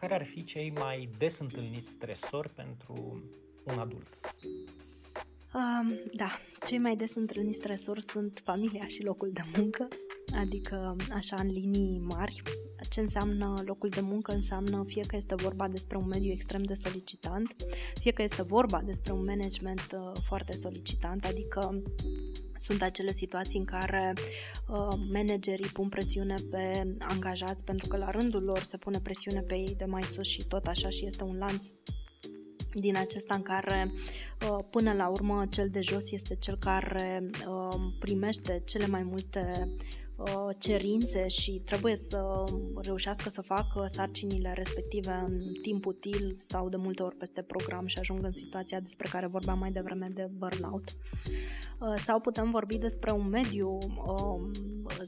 care ar fi cei mai des întâlniți stresori pentru un adult? Um, da, cei mai des întâlniți stresori sunt familia și locul de muncă, adică așa în linii mari. Ce înseamnă locul de muncă? Înseamnă fie că este vorba despre un mediu extrem de solicitant, fie că este vorba despre un management uh, foarte solicitant, adică sunt acele situații în care uh, managerii pun presiune pe angajați pentru că la rândul lor se pune presiune pe ei de mai sus și tot așa și este un lanț din acesta în care uh, până la urmă cel de jos este cel care uh, primește cele mai multe uh, cerințe și trebuie să reușească să facă sarcinile respective în timp util sau de multe ori peste program și ajung în situația despre care vorbeam mai devreme de burnout. Uh, sau putem vorbi despre un mediu um,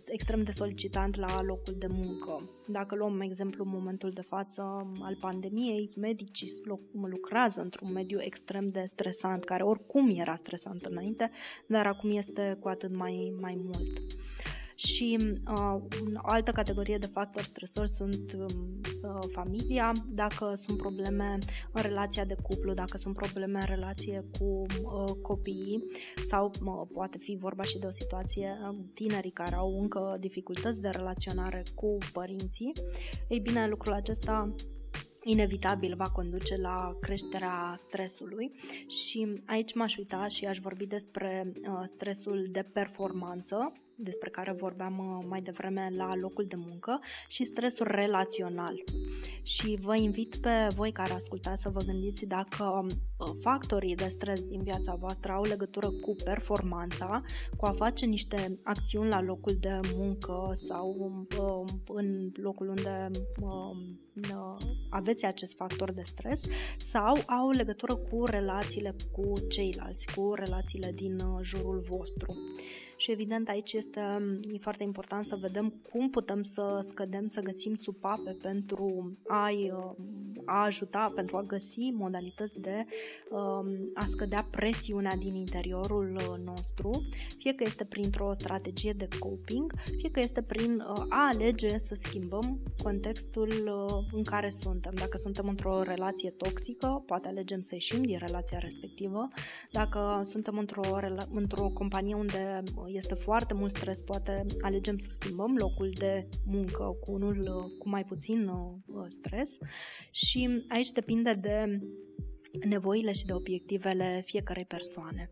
extrem de solicitant la locul de muncă. Dacă luăm exemplu în momentul de față al pandemiei, medicii lucrează într-un mediu extrem de stresant, care oricum era stresant înainte, dar acum este cu atât mai, mai mult. Și uh, o altă categorie de factori stresori sunt um, uh, familia, dacă sunt probleme în relația de cuplu, dacă sunt probleme în relație cu uh, copiii sau uh, poate fi vorba și de o situație uh, tinerii care au încă dificultăți de relaționare cu părinții. Ei bine, lucrul acesta inevitabil va conduce la creșterea stresului și aici m-aș uita și aș vorbi despre uh, stresul de performanță despre care vorbeam uh, mai devreme la locul de muncă și stresul relațional. Și vă invit pe voi care ascultați să vă gândiți dacă uh, factorii de stres din viața voastră au legătură cu performanța, cu a face niște acțiuni la locul de muncă sau um, în locul unde um, aveți acest factor de stres sau au legătură cu relațiile cu ceilalți, cu relațiile din uh, jurul vostru. Și evident aici este e foarte important să vedem cum putem să scădem, să găsim supape pentru a, a ajuta, pentru a găsi modalități de um, a scădea presiunea din interiorul uh, nostru, fie că este printr-o strategie de coping, fie că este prin uh, a alege să schimbăm contextul uh, în care suntem. Dacă suntem într-o relație toxică, poate alegem să ieșim din relația respectivă. Dacă suntem într-o, într-o companie unde este foarte mult stres, poate alegem să schimbăm locul de muncă cu unul uh, cu mai puțin uh, stres și aici depinde de nevoile și de obiectivele fiecarei persoane.